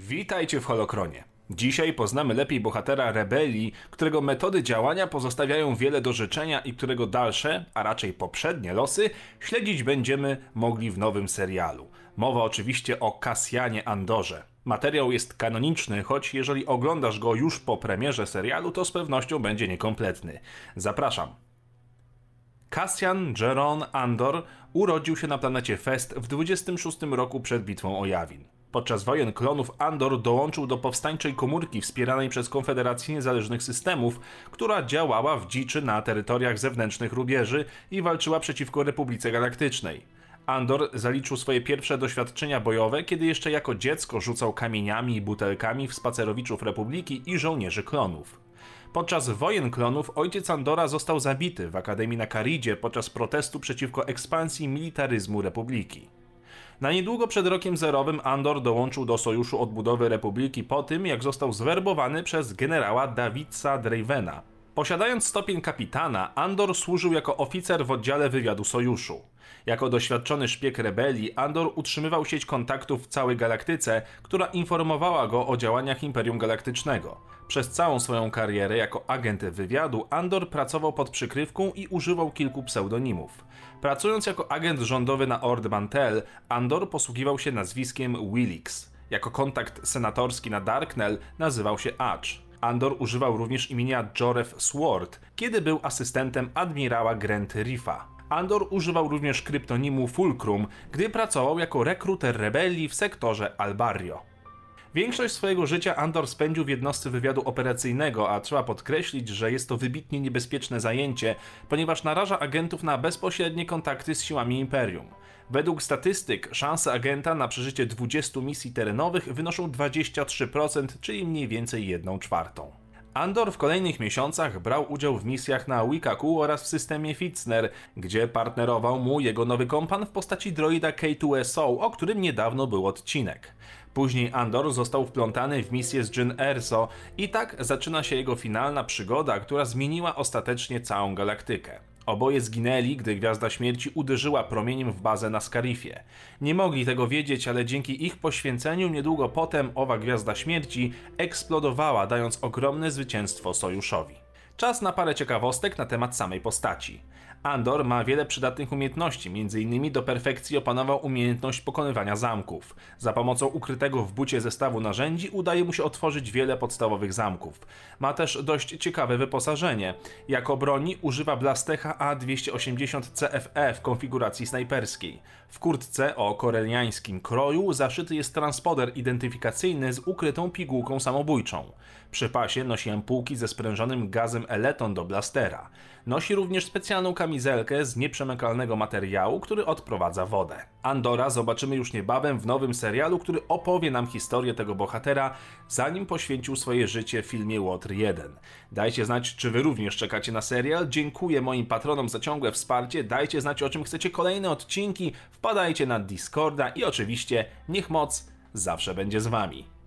Witajcie w Holokronie. Dzisiaj poznamy lepiej bohatera rebelii, którego metody działania pozostawiają wiele do życzenia i którego dalsze, a raczej poprzednie losy śledzić będziemy mogli w nowym serialu. Mowa oczywiście o Kasjanie Andorze. Materiał jest kanoniczny, choć jeżeli oglądasz go już po premierze serialu, to z pewnością będzie niekompletny. Zapraszam. Cassian Jeron Andor urodził się na planecie Fest w 26 roku przed bitwą o Jawin. Podczas wojen klonów Andor dołączył do powstańczej komórki wspieranej przez Konfederację Niezależnych Systemów, która działała w dziczy na terytoriach zewnętrznych rubieży i walczyła przeciwko Republice Galaktycznej. Andor zaliczył swoje pierwsze doświadczenia bojowe, kiedy jeszcze jako dziecko rzucał kamieniami i butelkami w spacerowiczów Republiki i żołnierzy klonów. Podczas wojen klonów ojciec Andora został zabity w Akademii na Karidzie podczas protestu przeciwko ekspansji militaryzmu Republiki. Na niedługo przed rokiem zerowym Andor dołączył do Sojuszu Odbudowy Republiki po tym, jak został zwerbowany przez generała Davidsa Dravena. Posiadając stopień kapitana, Andor służył jako oficer w oddziale wywiadu Sojuszu. Jako doświadczony szpieg rebelii, Andor utrzymywał sieć kontaktów w całej galaktyce, która informowała go o działaniach Imperium Galaktycznego. Przez całą swoją karierę jako agent wywiadu, Andor pracował pod przykrywką i używał kilku pseudonimów. Pracując jako agent rządowy na Ord Mantell, Andor posługiwał się nazwiskiem Willix. Jako kontakt senatorski na Darknell nazywał się Acz. Andor używał również imienia Joref Sword, kiedy był asystentem admirała Grant Riffa. Andor używał również kryptonimu Fulcrum, gdy pracował jako rekruter rebelii w sektorze Albario. Większość swojego życia Andor spędził w jednostce wywiadu operacyjnego, a trzeba podkreślić, że jest to wybitnie niebezpieczne zajęcie, ponieważ naraża agentów na bezpośrednie kontakty z siłami Imperium. Według statystyk szanse agenta na przeżycie 20 misji terenowych wynoszą 23%, czyli mniej więcej 1 czwartą. Andor w kolejnych miesiącach brał udział w misjach na Wikaku oraz w systemie Fitzner, gdzie partnerował mu jego nowy kompan w postaci droida K2SO, o którym niedawno był odcinek. Później Andor został wplątany w misję z Jyn Erso i tak zaczyna się jego finalna przygoda, która zmieniła ostatecznie całą galaktykę. Oboje zginęli, gdy Gwiazda Śmierci uderzyła promieniem w bazę na Skarifie. Nie mogli tego wiedzieć, ale dzięki ich poświęceniu niedługo potem owa Gwiazda Śmierci eksplodowała, dając ogromne zwycięstwo Sojuszowi. Czas na parę ciekawostek na temat samej postaci. Andor ma wiele przydatnych umiejętności, m.in. do perfekcji opanował umiejętność pokonywania zamków. Za pomocą ukrytego w bucie zestawu narzędzi udaje mu się otworzyć wiele podstawowych zamków. Ma też dość ciekawe wyposażenie. Jako broni używa Blastecha A280 CFE w konfiguracji snajperskiej. W kurtce o koreliańskim kroju zaszyty jest transpoder identyfikacyjny z ukrytą pigułką samobójczą. Przy pasie nosi ampułki ze sprężonym gazem Eleton do blastera. Nosi również specjalną kamizelkę z nieprzemykalnego materiału, który odprowadza wodę. Andora zobaczymy już niebawem w nowym serialu, który opowie nam historię tego bohatera, zanim poświęcił swoje życie w filmie Łotr 1. Dajcie znać, czy wy również czekacie na serial. Dziękuję moim patronom za ciągłe wsparcie. Dajcie znać, o czym chcecie kolejne odcinki. Wpadajcie na Discorda i oczywiście niech moc zawsze będzie z wami.